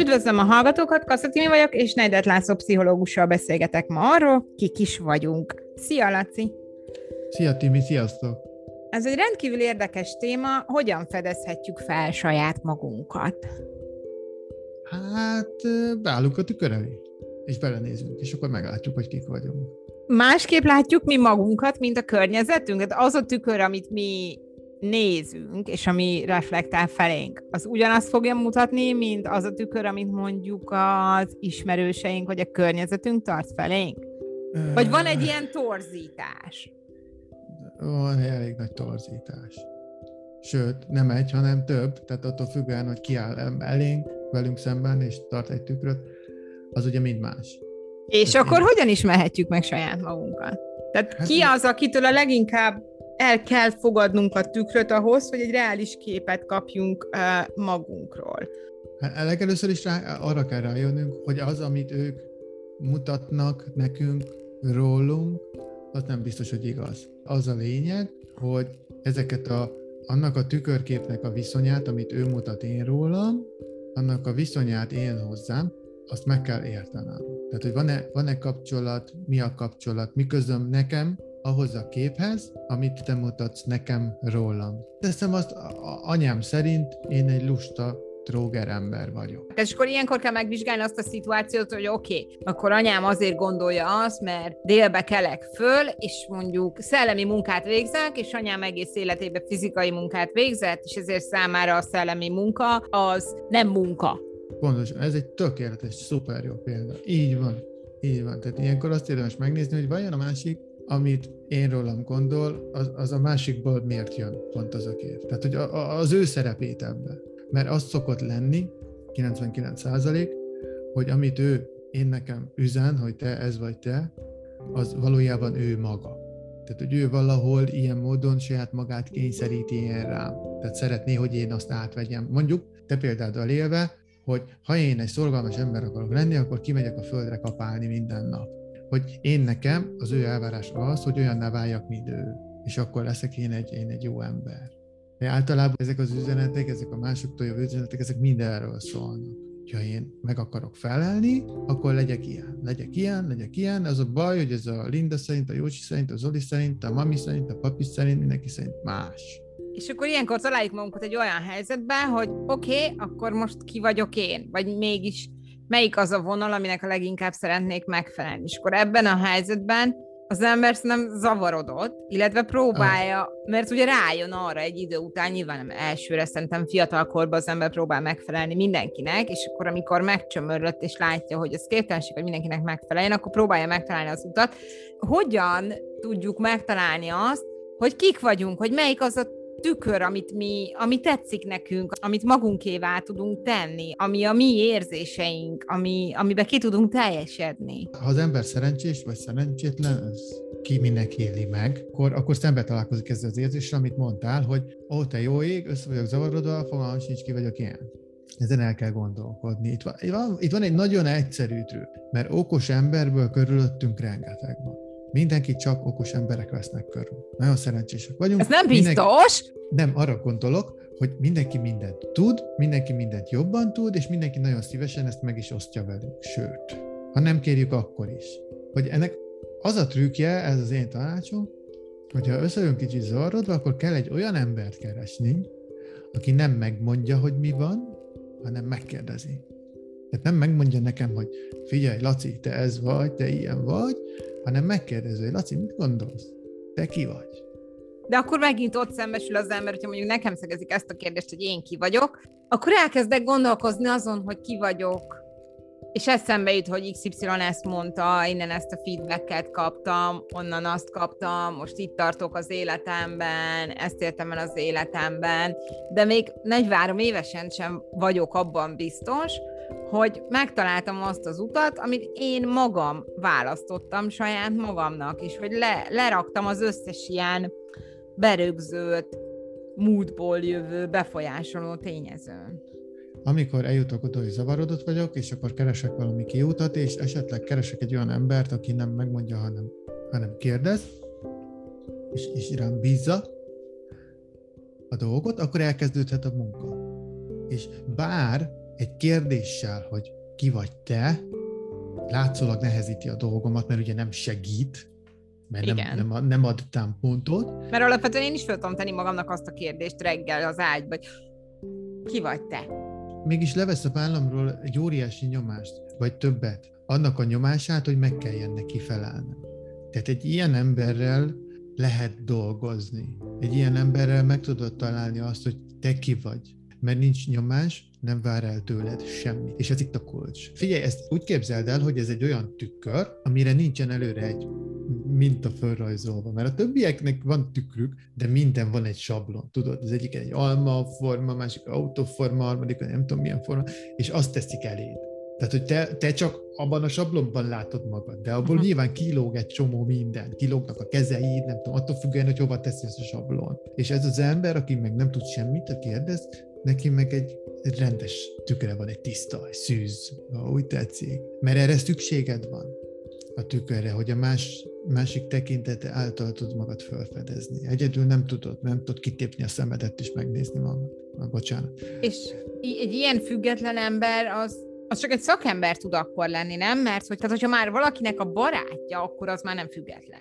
Üdvözlöm a hallgatókat, Kasszatimi vagyok, és Nedet László pszichológussal beszélgetek ma arról, kik is vagyunk. Szia, Laci! Szia, Timi, sziasztok! Ez egy rendkívül érdekes téma, hogyan fedezhetjük fel saját magunkat? Hát, beállunk a tükör elé, és belenézünk, és akkor meglátjuk, hogy kik vagyunk. Másképp látjuk mi magunkat, mint a környezetünket. Az a tükör, amit mi nézünk, és ami reflektál felénk, az ugyanazt fogja mutatni, mint az a tükör, amit mondjuk az ismerőseink, vagy a környezetünk tart felénk? Vagy van egy ilyen torzítás? Van elég nagy torzítás. Sőt, nem egy, hanem több, tehát attól függően, hogy ki áll elénk, velünk szemben, és tart egy tükröt, az ugye mind más. És Tehát akkor én... hogyan ismerhetjük meg saját magunkat? Tehát hát ki az, akitől a leginkább el kell fogadnunk a tükröt ahhoz, hogy egy reális képet kapjunk magunkról. Hát legelőször is rá, arra kell rájönnünk, hogy az, amit ők mutatnak nekünk rólunk, az nem biztos, hogy igaz. Az a lényeg, hogy ezeket a, annak a tükörképnek a viszonyát, amit ő mutat én rólam, annak a viszonyát én hozzám, azt meg kell értenem. Tehát, hogy van-e, van-e kapcsolat, mi a kapcsolat, mi közöm nekem, ahhoz a képhez, amit te mutatsz nekem rólam. Teszem azt, anyám szerint én egy lusta tróger ember vagyok. És akkor ilyenkor kell megvizsgálni azt a szituációt, hogy oké, okay, akkor anyám azért gondolja azt, mert délbe kelek föl, és mondjuk szellemi munkát végzek, és anyám egész életében fizikai munkát végzett, és ezért számára a szellemi munka az nem munka. Pontosan, ez egy tökéletes, szuper jó példa. Így van. Így van. Tehát ilyenkor azt érdemes megnézni, hogy vajon a másik amit én rólam gondol, az, az a másikból miért jön pont az a kép. Tehát, hogy a, a, az ő szerepét ebbe. Mert az szokott lenni, 99 százalék, hogy amit ő én nekem üzen, hogy te ez vagy te, az valójában ő maga. Tehát, hogy ő valahol ilyen módon saját magát kényszeríti ilyen rám. Tehát szeretné, hogy én azt átvegyem. Mondjuk, te például élve, hogy ha én egy szorgalmas ember akarok lenni, akkor kimegyek a földre kapálni minden nap hogy én nekem az ő elvárás az, hogy olyanná váljak, mint ő, és akkor leszek én egy, én egy jó ember. De általában ezek az üzenetek, ezek a másoktól jövő üzenetek, ezek mindenről szólnak. Ha én meg akarok felelni, akkor legyek ilyen, legyek ilyen, legyek ilyen. Az a baj, hogy ez a Linda szerint, a Jócsi szerint, a Zoli szerint, a mami szerint, a papi szerint, mindenki szerint más. És akkor ilyenkor találjuk magunkat egy olyan helyzetben, hogy oké, okay, akkor most ki vagyok én, vagy mégis melyik az a vonal, aminek a leginkább szeretnék megfelelni. És akkor ebben a helyzetben az ember nem zavarodott, illetve próbálja, mert ugye rájön arra egy idő után, nyilván nem elsőre, szerintem fiatalkorban az ember próbál megfelelni mindenkinek, és akkor amikor megcsömörlött és látja, hogy ez képtelenség, hogy mindenkinek megfeleljen, akkor próbálja megtalálni az utat. Hogyan tudjuk megtalálni azt, hogy kik vagyunk, hogy melyik az a tükör, amit mi, ami tetszik nekünk, amit magunkévá tudunk tenni, ami a mi érzéseink, ami, amiben ki tudunk teljesedni. Ha az ember szerencsés vagy szerencsétlen, ez ki minek éli meg, akkor, akkor szembe találkozik ezzel az érzéssel, amit mondtál, hogy ó, te jó ég, össze vagyok zavarodva, fogalmam sincs, ki vagyok ilyen. Ezen el kell gondolkodni. Itt van, itt van, itt van egy nagyon egyszerű trükk, mert okos emberből körülöttünk rengeteg van. Mindenki csak okos emberek vesznek körül. Nagyon szerencsések vagyunk. Ez nem biztos. Mindenki, nem, arra gondolok, hogy mindenki mindent tud, mindenki mindent jobban tud, és mindenki nagyon szívesen ezt meg is osztja velünk. Sőt, ha nem kérjük, akkor is. Hogy ennek az a trükkje, ez az én tanácsom, hogyha összejön kicsit zavarodva, akkor kell egy olyan embert keresni, aki nem megmondja, hogy mi van, hanem megkérdezi. Tehát nem megmondja nekem, hogy figyelj, Laci, te ez vagy, te ilyen vagy, hanem megkérdező, hogy Laci, mit gondolsz? Te ki vagy? De akkor megint ott szembesül az ember, hogyha mondjuk nekem szegezik ezt a kérdést, hogy én ki vagyok, akkor elkezdek gondolkozni azon, hogy ki vagyok, és eszembe jut, hogy XY ezt mondta, innen ezt a feedbacket kaptam, onnan azt kaptam, most itt tartok az életemben, ezt értem el az életemben, de még 43 évesen sem vagyok abban biztos, hogy megtaláltam azt az utat, amit én magam választottam saját magamnak, és hogy le, leraktam az összes ilyen berögzött, múltból jövő befolyásoló tényezőn. Amikor eljutok oda, hogy zavarodott vagyok, és akkor keresek valami kiutat, és esetleg keresek egy olyan embert, aki nem megmondja, hanem, hanem kérdez, és, és rám bízza, a dolgot, akkor elkezdődhet a munka. És bár egy kérdéssel, hogy ki vagy te, látszólag nehezíti a dolgomat, mert ugye nem segít, mert nem, nem, nem ad támpontot. Mert alapvetően én is fel tudom tenni magamnak azt a kérdést reggel az ágyba, hogy ki vagy te? Mégis levesz a vállamról egy óriási nyomást, vagy többet. Annak a nyomását, hogy meg kelljen neki felelni. Tehát egy ilyen emberrel lehet dolgozni. Egy ilyen emberrel meg tudod találni azt, hogy te ki vagy. Mert nincs nyomás, nem vár el tőled semmit. És ez itt a kulcs. Figyelj, ezt úgy képzeld el, hogy ez egy olyan tükör, amire nincsen előre egy minta fölrajzolva, mert a többieknek van tükrük, de minden van egy sablon, tudod, az egyik egy alma forma, másik autoforma, harmadik nem tudom milyen forma, és azt teszik eléd. Tehát, hogy te, te csak abban a sablonban látod magad, de abból uh-huh. nyilván kilóg egy csomó minden. Kilógnak a kezeid, nem tudom, attól függően, hogy hova teszi ezt a sablon. És ez az ember, aki meg nem tud semmit, kérdez, neki meg egy rendes tükre van, egy tiszta, egy szűz, úgy tetszik. Mert erre szükséged van a tükörre, hogy a más, másik tekintete által tud magad felfedezni. Egyedül nem tudod, nem tudod kitépni a szemedet és megnézni magad. Bocsánat. És egy ilyen független ember az az csak egy szakember tud akkor lenni, nem? Mert hogy, tehát, hogyha már valakinek a barátja, akkor az már nem független.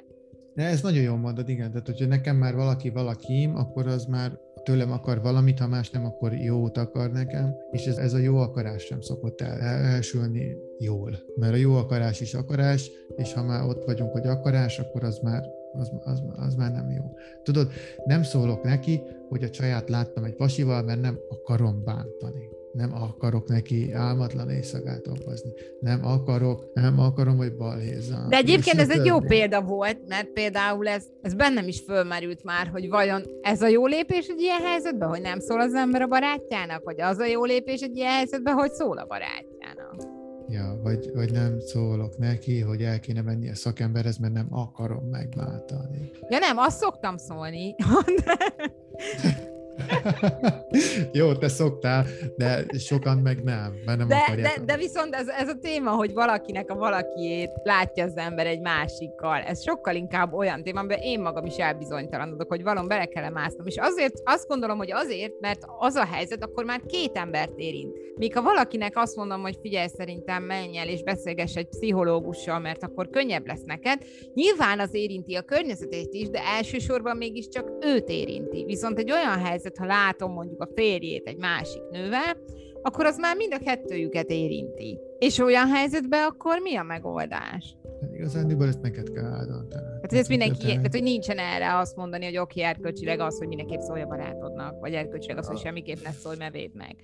De ez nagyon jól mondod, igen. Tehát, hogyha nekem már valaki valakim, akkor az már tőlem akar valamit, ha más nem, akkor jót akar nekem, és ez, ez a jó akarás sem szokott el, elsülni jól. Mert a jó akarás is akarás, és ha már ott vagyunk, hogy akarás, akkor az már az, az, az már nem jó. Tudod, nem szólok neki, hogy a csaját láttam egy pasival, mert nem akarom bántani nem akarok neki álmatlan éjszakát okozni. Nem akarok, nem akarom, hogy balhézzam. De egyébként ez egy jó példa volt, mert például ez, ez bennem is fölmerült már, hogy vajon ez a jó lépés egy ilyen helyzetben, hogy nem szól az ember a barátjának, vagy az a jó lépés egy ilyen helyzetben, hogy szól a barátjának. Ja, vagy, vagy nem szólok neki, hogy el kéne menni a szakemberhez, mert nem akarom megbáltani. Ja nem, azt szoktam szólni. Jó, te szoktál, de sokan meg nem, mert nem de, de, de viszont ez, ez a téma, hogy valakinek a valakiét látja az ember egy másikkal, ez sokkal inkább olyan téma, amiben én magam is elbizonytalanodok, hogy valami bele kell másznom. És azért azt gondolom, hogy azért, mert az a helyzet, akkor már két embert érint. Míg ha valakinek azt mondom, hogy figyelj, szerintem menj el és beszélgess egy pszichológussal, mert akkor könnyebb lesz neked, nyilván az érinti a környezetét is, de elsősorban mégiscsak őt érinti. Viszont egy olyan helyzet, ha látom mondjuk a férjét egy másik nővel, akkor az már mind a kettőjüket érinti. És olyan helyzetben akkor mi a megoldás? Hát igazán ezt neked kell áldantani. Hát, ez mindenki, tehát, hogy nincsen erre azt mondani, hogy oké, okay, erkölcsileg az, hogy mindenképp szólja barátodnak, vagy erkölcsileg az, hogy semmiképp ne szólj, mert véd meg.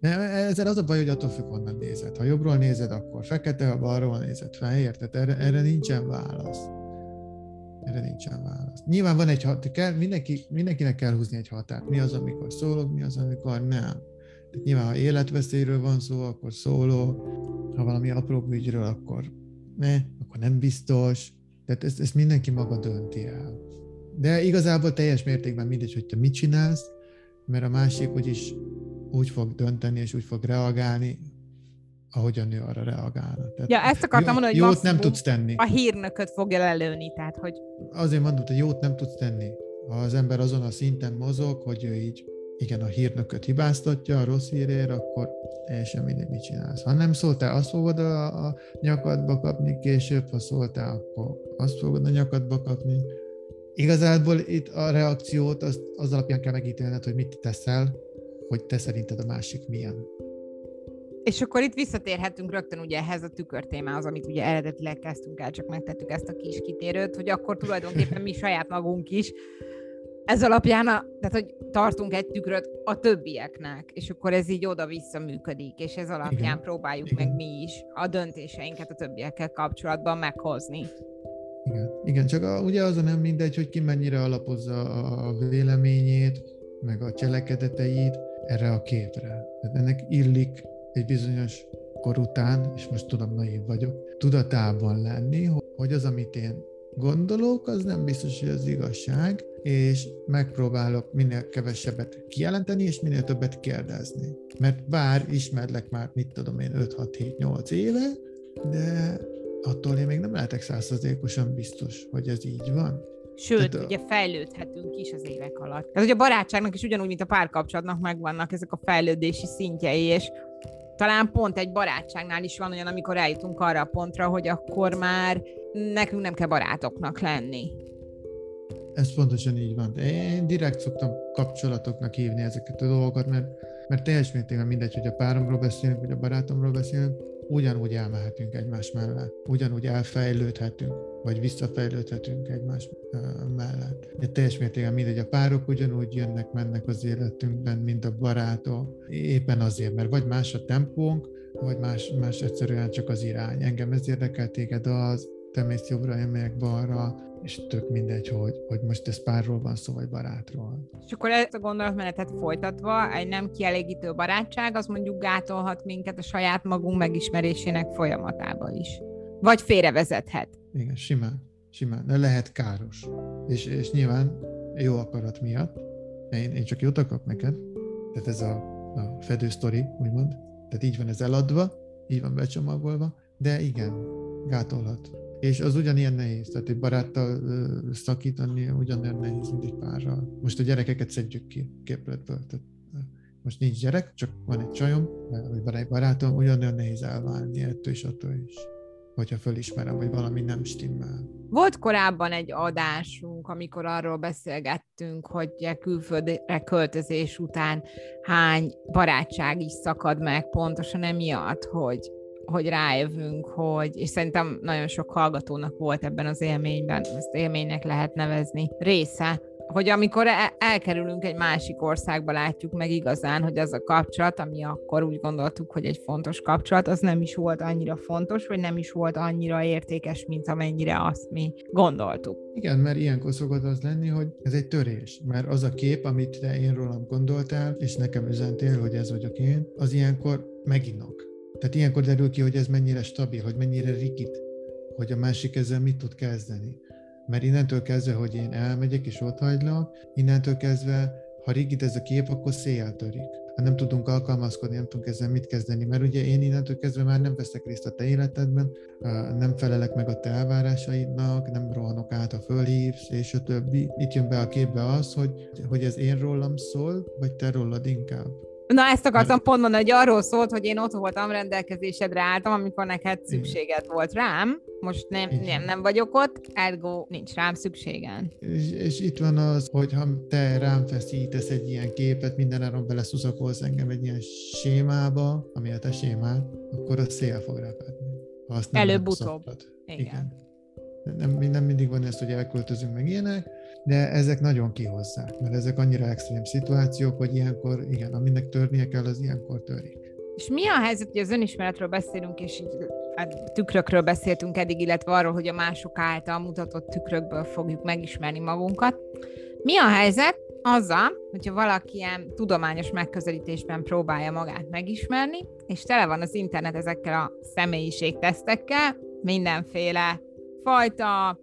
Ne, ezzel az a baj, hogy attól függ, honnan nézed. Ha jobbról nézed, akkor fekete, ha balról nézed, fehér, tehát erre, erre nincsen válasz. Erre nincsen válasz. Nyilván van egy hat, kell, mindenki, mindenkinek kell húzni egy határt. Mi az, amikor szólok, mi az, amikor nem. Tehát nyilván, ha életveszélyről van szó, akkor szóló, ha valami apró ügyről, akkor ne, akkor nem biztos. Tehát ezt, ezt mindenki maga dönti el. De igazából teljes mértékben mindegy, hogy te mit csinálsz, mert a másik úgyis úgy fog dönteni és úgy fog reagálni, ahogy a nő arra reagálna. Tehát ja, ezt akartam mondani, hogy jót nem tudsz tenni. A hírnököt fogja lelőni, tehát hogy... Azért mondom, hogy jót nem tudsz tenni. Ha az ember azon a szinten mozog, hogy ő így igen, a hírnököt hibáztatja a rossz hírér, akkor teljesen mindegy, mit csinálsz. Ha nem szóltál, azt fogod a, a nyakadba kapni később, ha szóltál, akkor azt fogod a nyakadba kapni. Igazából itt a reakciót az, az alapján kell megítélned, hogy mit teszel, hogy te szerinted a másik milyen. És akkor itt visszatérhetünk rögtön ugye ehhez a tükörtémához, amit ugye eredetileg kezdtünk el, csak megtettük ezt a kis kitérőt, hogy akkor tulajdonképpen mi saját magunk is ez alapján, a, tehát hogy tartunk egy tükröt a többieknek, és akkor ez így oda-vissza működik, és ez alapján Igen. próbáljuk Igen. meg mi is a döntéseinket a többiekkel kapcsolatban meghozni. Igen, Igen csak a, ugye az a nem mindegy, hogy ki mennyire alapozza a véleményét, meg a cselekedeteit erre a képre. Tehát ennek illik egy bizonyos kor után, és most tudom, naív vagyok, tudatában lenni, hogy az, amit én gondolok, az nem biztos, hogy az igazság, és megpróbálok minél kevesebbet kijelenteni, és minél többet kérdezni. Mert bár ismerlek már, mit tudom én, 5-6-7-8 éve, de attól én még nem lehetek százszerzékosan biztos, hogy ez így van. Sőt, Tehát, ugye fejlődhetünk is az évek alatt. Ez ugye a barátságnak is ugyanúgy, mint a párkapcsolatnak megvannak ezek a fejlődési szintjei, és talán pont egy barátságnál is van olyan, amikor eljutunk arra a pontra, hogy akkor már nekünk nem kell barátoknak lenni. Ez pontosan így van. Én direkt szoktam kapcsolatoknak hívni ezeket a dolgokat, mert, mert teljes mértékben mindegy, hogy a páromról beszélünk, vagy a barátomról beszélünk, ugyanúgy elmehetünk egymás mellett, ugyanúgy elfejlődhetünk, vagy visszafejlődhetünk egymás mellett. De teljes mértékben mindegy, a párok ugyanúgy jönnek, mennek az életünkben, mint a barátok, éppen azért, mert vagy más a tempónk, vagy más, más egyszerűen csak az irány. Engem ez érdekel, téged az, te mész jobbra, én megyek balra, és tök mindegy, hogy, hogy most ez párról van szó, vagy barátról. És akkor ezt a gondolatmenetet folytatva, egy nem kielégítő barátság, az mondjuk gátolhat minket a saját magunk megismerésének folyamatába is. Vagy félrevezethet. Igen, simán, simán, de lehet káros. És, és nyilván jó akarat miatt, én, én csak jót akarok neked, tehát ez a, a fedő sztori, úgymond, tehát így van ez eladva, így van becsomagolva, de igen, gátolhat és az ugyanilyen nehéz, tehát egy baráttal szakítani ugyanilyen nehéz, mint egy párral. Most a gyerekeket szedjük ki képletből. Tehát most nincs gyerek, csak van egy csajom, vagy egy barátom, ugyanolyan nehéz elválni ettől és attól is hogyha fölismerem, hogy valami nem stimmel. Volt korábban egy adásunk, amikor arról beszélgettünk, hogy külföldre költözés után hány barátság is szakad meg pontosan emiatt, hogy hogy rájövünk, hogy, és szerintem nagyon sok hallgatónak volt ebben az élményben, ezt élménynek lehet nevezni, része, hogy amikor e- elkerülünk egy másik országba, látjuk meg igazán, hogy az a kapcsolat, ami akkor úgy gondoltuk, hogy egy fontos kapcsolat, az nem is volt annyira fontos, vagy nem is volt annyira értékes, mint amennyire azt mi gondoltuk. Igen, mert ilyenkor szokott az lenni, hogy ez egy törés, mert az a kép, amit te én rólam gondoltál, és nekem üzentél, hogy ez vagyok én, az ilyenkor meginok tehát ilyenkor derül ki, hogy ez mennyire stabil, hogy mennyire rikit, hogy a másik ezzel mit tud kezdeni. Mert innentől kezdve, hogy én elmegyek és ott hagylak, innentől kezdve, ha rigid ez a kép, akkor széjjel törik. Ha nem tudunk alkalmazkodni, nem tudunk ezzel mit kezdeni, mert ugye én innentől kezdve már nem veszek részt a te életedben, nem felelek meg a te elvárásaidnak, nem rohanok át, a fölhívsz, és a többi. Itt jön be a képbe az, hogy, hogy ez én rólam szól, vagy te rólad inkább. Na ezt akartam pont mondani, hogy arról szólt, hogy én ott voltam, rendelkezésedre álltam, amikor neked szükséged volt rám. Most nem, nem, nem vagyok ott, ergo nincs rám szükségen. És, és itt van az, hogy ha te rám feszítesz egy ilyen képet, minden áron beleszuszakolsz engem egy ilyen sémába, ami a te sémád, akkor a szél fog repedni. Előbb-utóbb. Igen. Igen. Nem, nem mindig van ez, hogy elköltözünk meg ilyenek, de ezek nagyon kihozzák, mert ezek annyira extrém szituációk, hogy ilyenkor, igen, aminek törnie kell, az ilyenkor törik. És mi a helyzet, hogy az önismeretről beszélünk, és így hát, tükrökről beszéltünk eddig, illetve arról, hogy a mások által mutatott tükrökből fogjuk megismerni magunkat. Mi a helyzet azzal, hogyha valaki ilyen tudományos megközelítésben próbálja magát megismerni, és tele van az internet ezekkel a személyiségtesztekkel, mindenféle fajta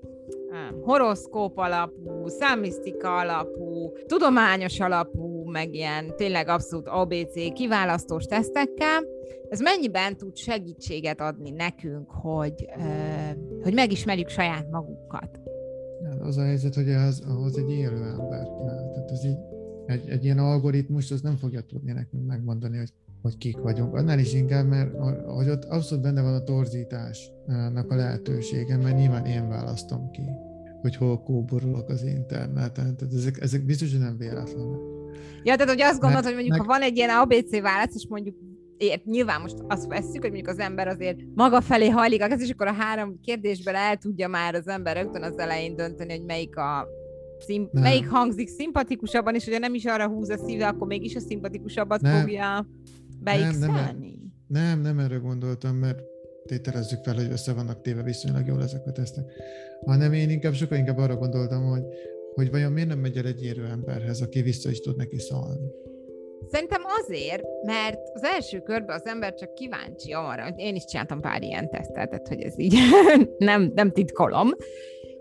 horoszkóp alapú, számisztika alapú, tudományos alapú, meg ilyen tényleg abszolút ABC kiválasztós tesztekkel, ez mennyiben tud segítséget adni nekünk, hogy, hogy megismerjük saját magunkat? Az a helyzet, hogy az, ahhoz egy élő ember kell. Tehát ez így, egy, egy ilyen algoritmus az nem fogja tudni nekünk megmondani, hogy, hogy kik vagyunk. Annál is inkább, mert hogy ott abszolút benne van a torzításnak a lehetősége, mert nyilván én választom ki hogy hol kóborolok az interneten. Tehát ezek, ezek biztos, hogy nem véletlenek. Ja, tehát hogy azt gondolod, hogy mondjuk, meg... ha van egy ilyen ABC válasz, és mondjuk ért, nyilván most azt veszük, hogy mondjuk az ember azért maga felé hajlik a és akkor a három kérdésben el tudja már az ember rögtön az elején dönteni, hogy melyik a szim- melyik hangzik szimpatikusabban, és hogyha nem is arra húz a szíve, akkor mégis a szimpatikusabbat nem. fogja beixelni. Nem, nem, nem, erre gondoltam, mert tételezzük fel, hogy össze vannak téve viszonylag jól ezek a tesztek, hanem én inkább sokkal inkább arra gondoltam, hogy, hogy vajon miért nem megy el egy érő emberhez, aki vissza is tud neki szólni. Szerintem azért, mert az első körben az ember csak kíváncsi arra, hogy én is csináltam pár ilyen tesztet, tehát hogy ez így nem, nem titkolom,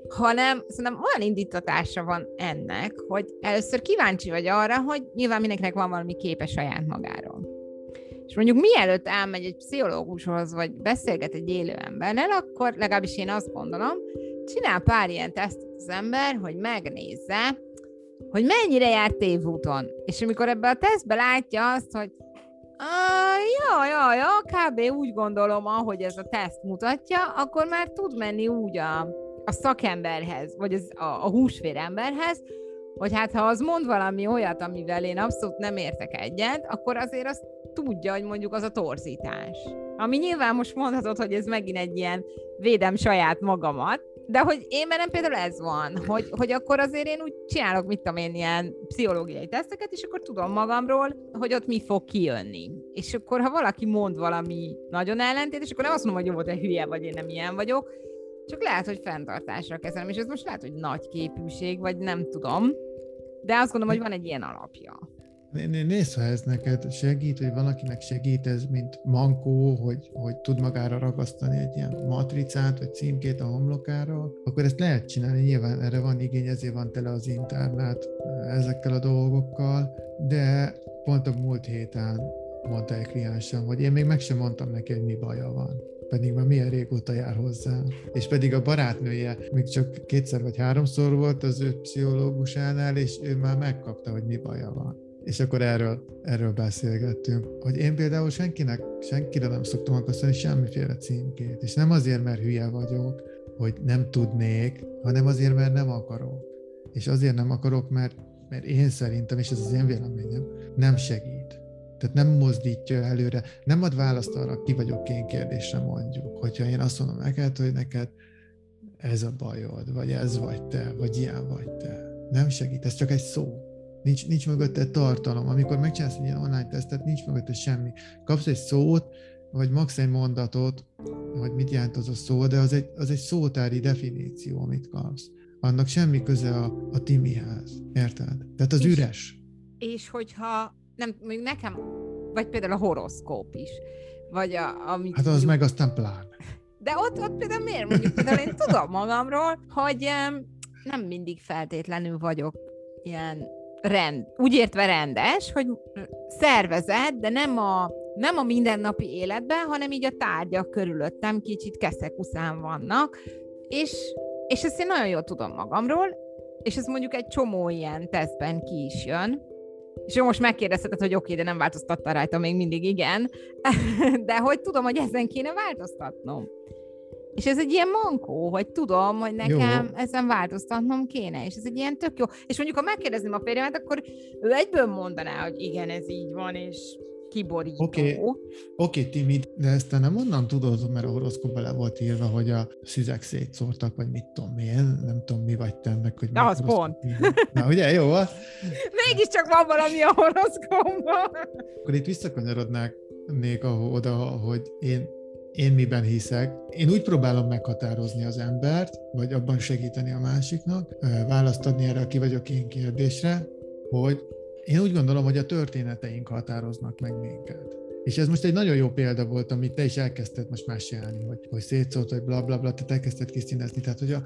hanem szerintem olyan indítatása van ennek, hogy először kíváncsi vagy arra, hogy nyilván mindenkinek van valami képe saját magáról. És mondjuk mielőtt elmegy egy pszichológushoz, vagy beszélget egy élő emberrel, akkor legalábbis én azt gondolom, csinál pár ilyen teszt az ember, hogy megnézze, hogy mennyire járt tévúton. És amikor ebbe a tesztbe látja azt, hogy ja, ja, ja, kb. úgy gondolom, ahogy ez a teszt mutatja, akkor már tud menni úgy a, a szakemberhez, vagy az, a, a húsvéremberhez, hogy hát ha az mond valami olyat, amivel én abszolút nem értek egyet, akkor azért azt tudja, hogy mondjuk az a torzítás. Ami nyilván most mondhatod, hogy ez megint egy ilyen védem saját magamat, de hogy én bennem például ez van, hogy, hogy akkor azért én úgy csinálok, mit tudom én, ilyen pszichológiai teszteket, és akkor tudom magamról, hogy ott mi fog kijönni. És akkor, ha valaki mond valami nagyon és akkor nem azt mondom, hogy jó, te hülye vagy, én nem ilyen vagyok, csak lehet, hogy fenntartásra kezelem, és ez most lehet, hogy nagy képűség, vagy nem tudom, de azt gondolom, hogy van egy ilyen alapja. Nézd, ha ez neked segít, vagy valakinek segít ez, mint mankó, hogy, hogy tud magára ragasztani egy ilyen matricát, vagy címkét a homlokára, akkor ezt lehet csinálni, nyilván erre van igény, ezért van tele az internet ezekkel a dolgokkal, de pont a múlt héten mondta egy kliensem, hogy én még meg sem mondtam neki, hogy mi baja van pedig már milyen régóta jár hozzá. És pedig a barátnője még csak kétszer vagy háromszor volt az ő pszichológusánál, és ő már megkapta, hogy mi baja van és akkor erről, erről beszélgettünk, hogy én például senkinek, senkire nem szoktam akasztani semmiféle címkét, és nem azért, mert hülye vagyok, hogy nem tudnék, hanem azért, mert nem akarok. És azért nem akarok, mert, mert én szerintem, és ez az én véleményem, nem segít. Tehát nem mozdítja előre, nem ad választ arra, ki vagyok én kérdésre mondjuk. Hogyha én azt mondom neked, hogy neked ez a bajod, vagy ez vagy te, vagy ilyen vagy te. Nem segít, ez csak egy szó. Nincs, nincs mögötte tartalom. Amikor megcsinálsz egy ilyen online tesztet, nincs mögötte semmi. Kapsz egy szót, vagy max egy mondatot, hogy mit jelent az a szó, de az egy, az egy szótári definíció, amit kapsz. Annak semmi köze a, a Timihez. Érted? Tehát az és, üres. És hogyha, nem, mondjuk nekem, vagy például a horoszkóp is, vagy a, amit... Hát az mondjuk, meg aztán plán. De ott, ott például miért? Mondjuk például én tudom magamról, hogy nem mindig feltétlenül vagyok ilyen rend, úgy értve rendes, hogy szervezet, de nem a, nem a mindennapi életben, hanem így a tárgyak körülöttem kicsit keszekuszán vannak, és, és ezt én nagyon jól tudom magamról, és ez mondjuk egy csomó ilyen tesztben ki is jön, és ő most megkérdezheted, hogy oké, okay, de nem változtatta rajta, még mindig igen, de hogy tudom, hogy ezen kéne változtatnom. És ez egy ilyen mankó, hogy tudom, hogy nekem jó. ezen változtatnom kéne, és ez egy ilyen tök jó. És mondjuk, ha megkérdezném a férjemet, akkor ő egyből mondaná, hogy igen, ez így van, és kiborító. Oké, okay. okay, Timi, de ezt te nem onnan tudod, mert a horoszkóban le volt írva, hogy a szüzek szétszórtak, vagy mit tudom én, nem tudom mi vagy te ennek, hogy... Na, az pont. Na, ugye, jó? Mégiscsak van valami a horoszkóban. Akkor itt visszakanyarodnák még oda, hogy én én miben hiszek. Én úgy próbálom meghatározni az embert, vagy abban segíteni a másiknak, választ adni erre a ki vagyok én kérdésre, hogy én úgy gondolom, hogy a történeteink határoznak meg minket. És ez most egy nagyon jó példa volt, amit te is elkezdted most mesélni, hogy, hogy szétszólt, hogy bla bla bla, te elkezdted kiszínezni. Tehát, hogy a,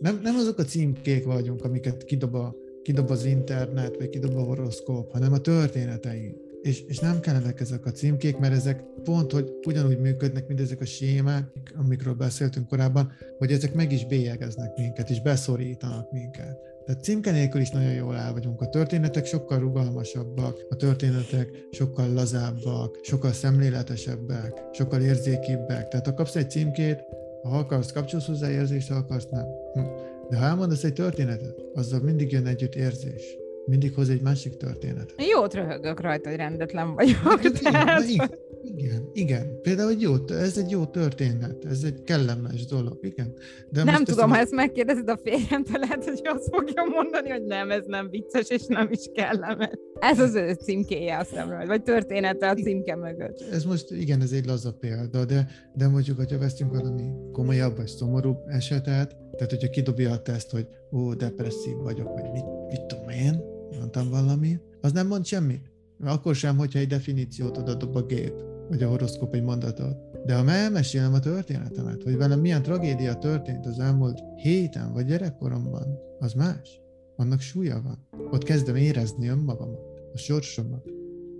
nem, nem azok a címkék vagyunk, amiket kidob, a, kidob az internet, vagy kidob a horoszkóp, hanem a történeteink és, és nem kellenek ezek a címkék, mert ezek pont, hogy ugyanúgy működnek, mint ezek a sémák, amikről beszéltünk korábban, hogy ezek meg is bélyegeznek minket, és beszorítanak minket. Tehát címke nélkül is nagyon jól el vagyunk. A történetek sokkal rugalmasabbak, a történetek sokkal lazábbak, sokkal szemléletesebbek, sokkal érzékibbek. Tehát ha kapsz egy címkét, ha akarsz, kapcsolsz hozzá érzést, ha akarsz, nem. Hm. De ha elmondasz egy történetet, azzal mindig jön együtt érzés mindig hoz egy másik történet. Jót röhögök rajta, hogy rendetlen vagyok. Hát, tehát... igen, igen, igen. Például egy jó, ez egy jó történet, ez egy kellemes dolog, igen. De nem tudom, ha ezt megkérdezed a férjemtől, lehet, hogy azt fogja mondani, hogy nem, ez nem vicces, és nem is kellemes. Ez az ő címkéje a szemről, vagy története a címke mögött. Ez most, igen, ez egy laza példa, de, de mondjuk, hogyha vesztünk valami komolyabb vagy szomorúbb esetet, tehát hogyha kidobja a teszt, hogy ó, depresszív vagyok, vagy mit, mit tudom én, mondtam valamit, az nem mond semmit. Akkor sem, hogyha egy definíciót odadob a gép, vagy a horoszkóp egy mondatot. De ha elmesélem a történetemet, hogy velem milyen tragédia történt az elmúlt héten vagy gyerekkoromban, az más. Annak súlya van. Ott kezdem érezni önmagamat, a sorsomat,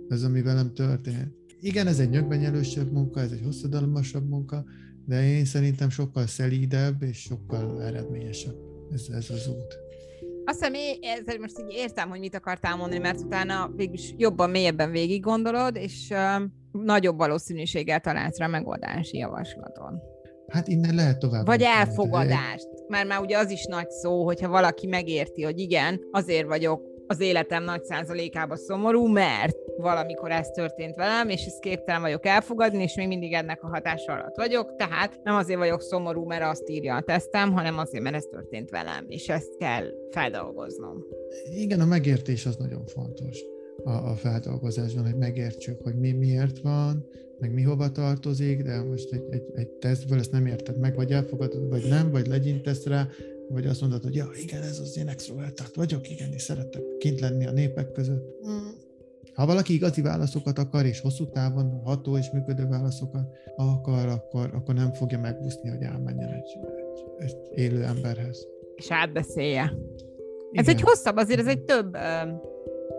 ez, ami velem történt. Igen, ez egy nyögbenyelősebb munka, ez egy hosszadalmasabb munka, de én szerintem sokkal szelídebb és sokkal eredményesebb. Ez, ez az út. Azt hiszem, ezzel most így értem, hogy mit akartál mondani, mert utána végülis jobban, mélyebben végig gondolod, és uh, nagyobb valószínűséggel találsz rá megoldási javaslaton. Hát innen lehet tovább. Vagy elfogadást. Mert már ugye az is nagy szó, hogyha valaki megérti, hogy igen, azért vagyok az életem nagy százalékában szomorú, mert valamikor ez történt velem, és ezt képtelen vagyok elfogadni, és még mindig ennek a hatása alatt vagyok, tehát nem azért vagyok szomorú, mert azt írja a tesztem, hanem azért, mert ez történt velem, és ezt kell feldolgoznom. Igen, a megértés az nagyon fontos a, a feldolgozásban, hogy megértsük, hogy mi miért van, meg mi hova tartozik, de most egy, egy, egy tesztből ezt nem érted meg, vagy elfogadod, vagy nem, vagy legyintesz rá, vagy azt mondod, hogy ja, igen, ez az én extrovertált vagyok, igen, és szeretek kint lenni a népek között. Ha valaki igazi válaszokat akar, és hosszú távon ható és működő válaszokat akar, akkor, akkor nem fogja megúszni, hogy elmenjen egy, egy, egy élő emberhez. És átbeszélje. Igen. Ez egy hosszabb, azért ez egy több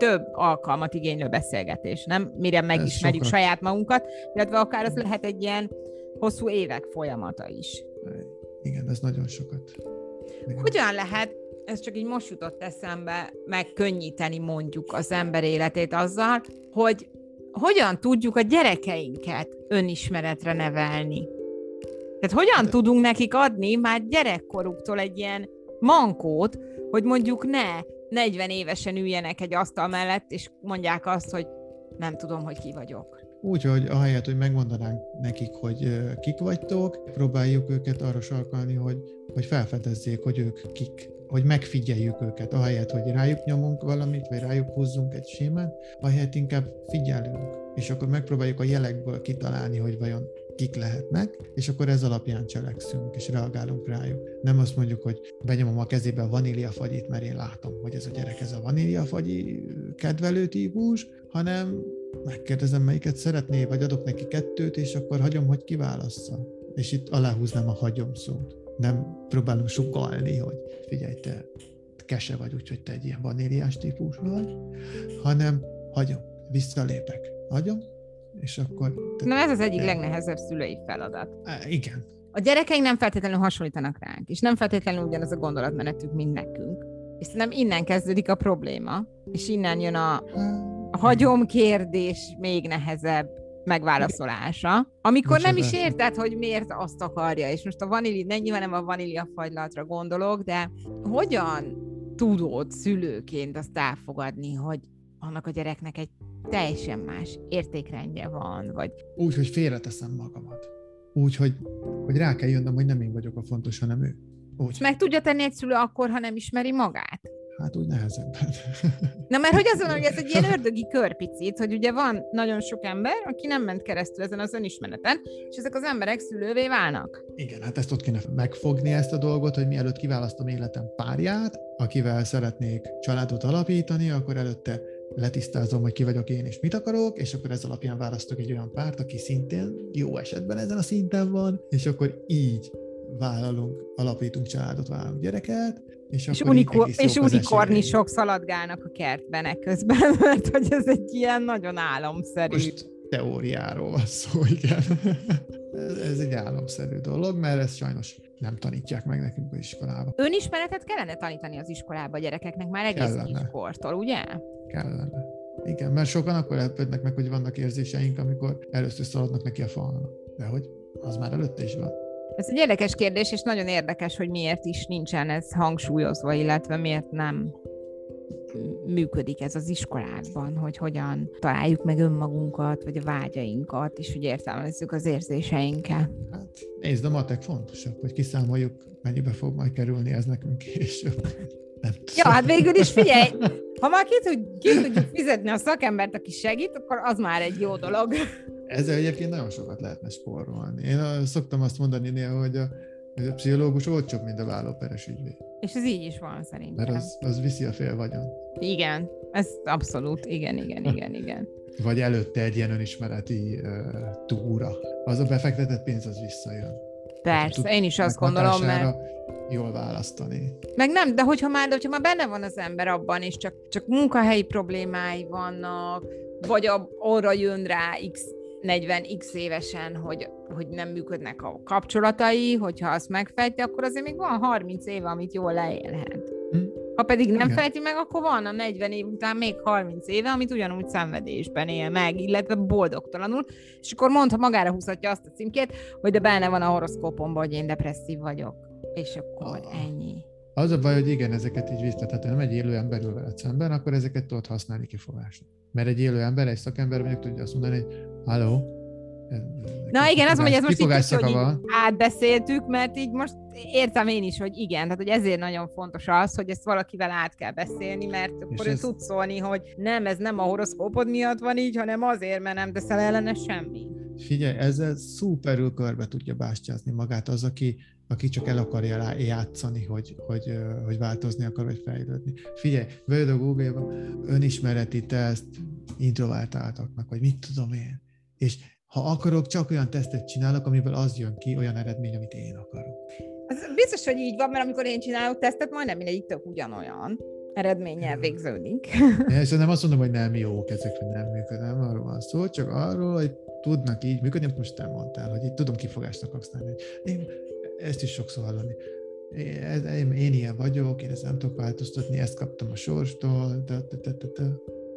több alkalmat igénylő beszélgetés, nem? Mire megismerjük saját magunkat, illetve akár az lehet egy ilyen hosszú évek folyamata is. Igen, ez nagyon sokat. Igen. Hogyan lehet, ez csak így most jutott eszembe, megkönnyíteni mondjuk az ember életét azzal, hogy hogyan tudjuk a gyerekeinket önismeretre nevelni? Tehát hogyan De... tudunk nekik adni már gyerekkoruktól egy ilyen mankót, hogy mondjuk ne 40 évesen üljenek egy asztal mellett, és mondják azt, hogy nem tudom, hogy ki vagyok. Úgy, hogy ahelyett, hogy megmondanánk nekik, hogy kik vagytok, próbáljuk őket arra sarkalni, hogy, hogy felfedezzék, hogy ők kik, hogy megfigyeljük őket, ahelyett, hogy rájuk nyomunk valamit, vagy rájuk húzzunk egy sémát, ahelyett inkább figyelünk, és akkor megpróbáljuk a jelekből kitalálni, hogy vajon kik lehetnek, és akkor ez alapján cselekszünk, és reagálunk rájuk. Nem azt mondjuk, hogy benyomom a kezébe a vaníliafagyit, mert én látom, hogy ez a gyerek ez a vaníliafagyi kedvelő típus, hanem megkérdezem, melyiket szeretné, vagy adok neki kettőt, és akkor hagyom, hogy kiválassza. És itt aláhúznám a hagyom szót. Nem próbálom sugalni, hogy figyelj, te kese vagy, úgyhogy te egy ilyen vaníliás típus vagy, hanem hagyom, visszalépek. Hagyom, és akkor... Na ez az egyik legnehezebb szülői feladat. Igen. A gyerekeink nem feltétlenül hasonlítanak ránk, és nem feltétlenül ugyanaz a gondolatmenetük, mint nekünk. És nem innen kezdődik a probléma, és innen jön a, a hagyom kérdés még nehezebb megválaszolása, amikor nem is érted, hogy miért azt akarja, és most a vaníli, nem nyilván nem a vanília fagylatra gondolok, de hogyan tudod szülőként azt elfogadni, hogy annak a gyereknek egy teljesen más értékrendje van, vagy... Úgy, hogy félreteszem magamat. Úgy, hogy, hogy rá kell jönnöm, hogy nem én vagyok a fontos, hanem ő. Úgy. meg tudja tenni egy szülő akkor, ha nem ismeri magát? Hát úgy nehezebben. Na mert hogy azon, hogy ez egy ilyen ördögi körpicit, hogy ugye van nagyon sok ember, aki nem ment keresztül ezen az önismereten, és ezek az emberek szülővé válnak. Igen, hát ezt ott kéne megfogni ezt a dolgot, hogy mielőtt kiválasztom életem párját, akivel szeretnék családot alapítani, akkor előtte letisztázom, hogy ki vagyok én és mit akarok, és akkor ez alapján választok egy olyan párt, aki szintén jó esetben ezen a szinten van, és akkor így vállalunk, alapítunk családot, vállalunk gyereket, és, és, unikor- és unikornisok szaladgálnak a kertben ekközben, mert hogy ez egy ilyen nagyon álomszerű. Most teóriáról van szó, igen. ez, ez egy álomszerű dolog, mert ezt sajnos nem tanítják meg nekünk az iskolában. Önismeretet kellene tanítani az iskolába a gyerekeknek már egész kiskortól, ugye? Kellene. Igen, mert sokan akkor lepődnek meg, hogy vannak érzéseink, amikor először szaladnak neki a falnak. De hogy az már előtte is van. Ez egy érdekes kérdés, és nagyon érdekes, hogy miért is nincsen ez hangsúlyozva, illetve miért nem működik ez az iskolákban, hogy hogyan találjuk meg önmagunkat, vagy a vágyainkat, és hogy értelmezzük az érzéseinket. Hát nézd, a matek fontosabb, hogy kiszámoljuk, mennyibe fog majd kerülni ez nekünk később. Nem ja, hát végül is figyelj, ha már ki, tud, ki tudjuk fizetni a szakembert, aki segít, akkor az már egy jó dolog. Ezzel egyébként nagyon sokat lehetne spórolni. Én szoktam azt mondani néha, hogy a, hogy a pszichológus olcsóbb, mint a vállóperes ügyvéd. És ez így is van szerintem. Mert az, az viszi a fél vagyon. Igen, ez abszolút, igen, igen, igen, igen. Vagy előtte egy ilyen önismereti uh, túra. Az a befektetett pénz az visszajön. Persze, én is azt gondolom, mert jól választani. Meg nem, de hogyha már, de hogyha már benne van az ember abban, és csak, csak munkahelyi problémái vannak, vagy a, arra jön rá x 40x évesen, hogy, hogy nem működnek a kapcsolatai, hogyha azt megfejti, akkor azért még van 30 éve, amit jól leélhet. Hm? Ha pedig nem Igen. fejti meg, akkor van a 40 év után még 30 éve, amit ugyanúgy szenvedésben él meg, illetve boldogtalanul, és akkor mondta, magára húzhatja azt a címkét, hogy de benne van a horoszkópomban, hogy én depresszív vagyok. És akkor ah. ennyi. Az a baj, hogy igen, ezeket így visszatett, nem egy élő ember ül veled szemben, akkor ezeket tudod használni kifogásra. Mert egy élő ember, egy szakember mondjuk tudja azt mondani, hogy halló, Na igen, az hogy ez most itt, hogy átbeszéltük, mert így most értem én is, hogy igen, tehát hogy ezért nagyon fontos az, hogy ezt valakivel át kell beszélni, mert akkor ő ez... tud szólni, hogy nem, ez nem a horoszkópod miatt van így, hanem azért, mert nem teszel ellene semmi. Figyelj, ezzel szuperül körbe tudja bástyázni magát az, aki, aki csak el akarja rá játszani, hogy, hogy, hogy változni akar, vagy fejlődni. Figyelj, vedd a Google-ba önismereti teszt introvertáltaknak, vagy mit tudom én. És ha akarok, csak olyan tesztet csinálok, amiből az jön ki, olyan eredmény, amit én akarok. Az biztos, hogy így van, mert amikor én csinálok tesztet, majdnem mindegyik tök ugyanolyan eredménnyel végződik. Én nem azt mondom, hogy nem jók ezek, hogy nem működnek, nem arról van szó, csak arról, hogy tudnak így működni, amit most te mondtál, hogy így tudom kifogásnak használni. Én ezt is sokszor hallani. Én, én, én ilyen vagyok, én ezt nem tudok változtatni, ezt kaptam a sorstól, de, de, de, de, de.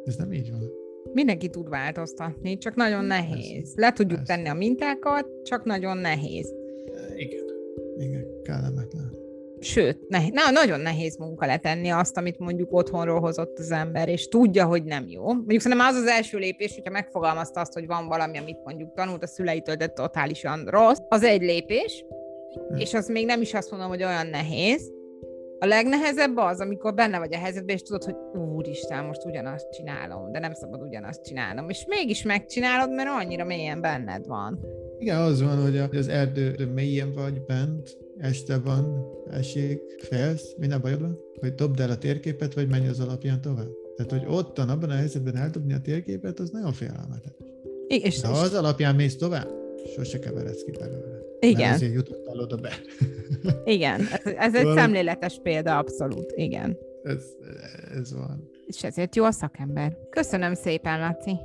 ez nem így van. Mindenki tud változtatni, csak nagyon nehéz. Le tudjuk Persze. tenni a mintákat, csak nagyon nehéz. Igen, igen, kellemetlen. Sőt, nehéz, na, nagyon nehéz munka letenni azt, amit mondjuk otthonról hozott az ember, és tudja, hogy nem jó. Mondjuk szerintem az az első lépés, hogyha megfogalmazta azt, hogy van valami, amit mondjuk tanult a szüleitől, de totálisan rossz, az egy lépés, hm. és az még nem is azt mondom, hogy olyan nehéz, a legnehezebb az, amikor benne vagy a helyzetben, és tudod, hogy úristen, most ugyanazt csinálom, de nem szabad ugyanazt csinálnom. És mégis megcsinálod, mert annyira mélyen benned van. Igen, az van, hogy az erdő mélyen vagy bent, este van, esik, félsz, minden bajod van, hogy dobd el a térképet, vagy menj az alapján tovább. Tehát, hogy ottan, abban a helyzetben eldobni a térképet, az nagyon félelmetes. Igen, és, De az alapján mész tovább, sose keveredsz ki belőle. Igen. Mert ezért jutottál oda be. Igen, ez, ez egy szemléletes példa, abszolút, igen. Ez, ez van. És ezért jó a szakember. Köszönöm szépen, Laci.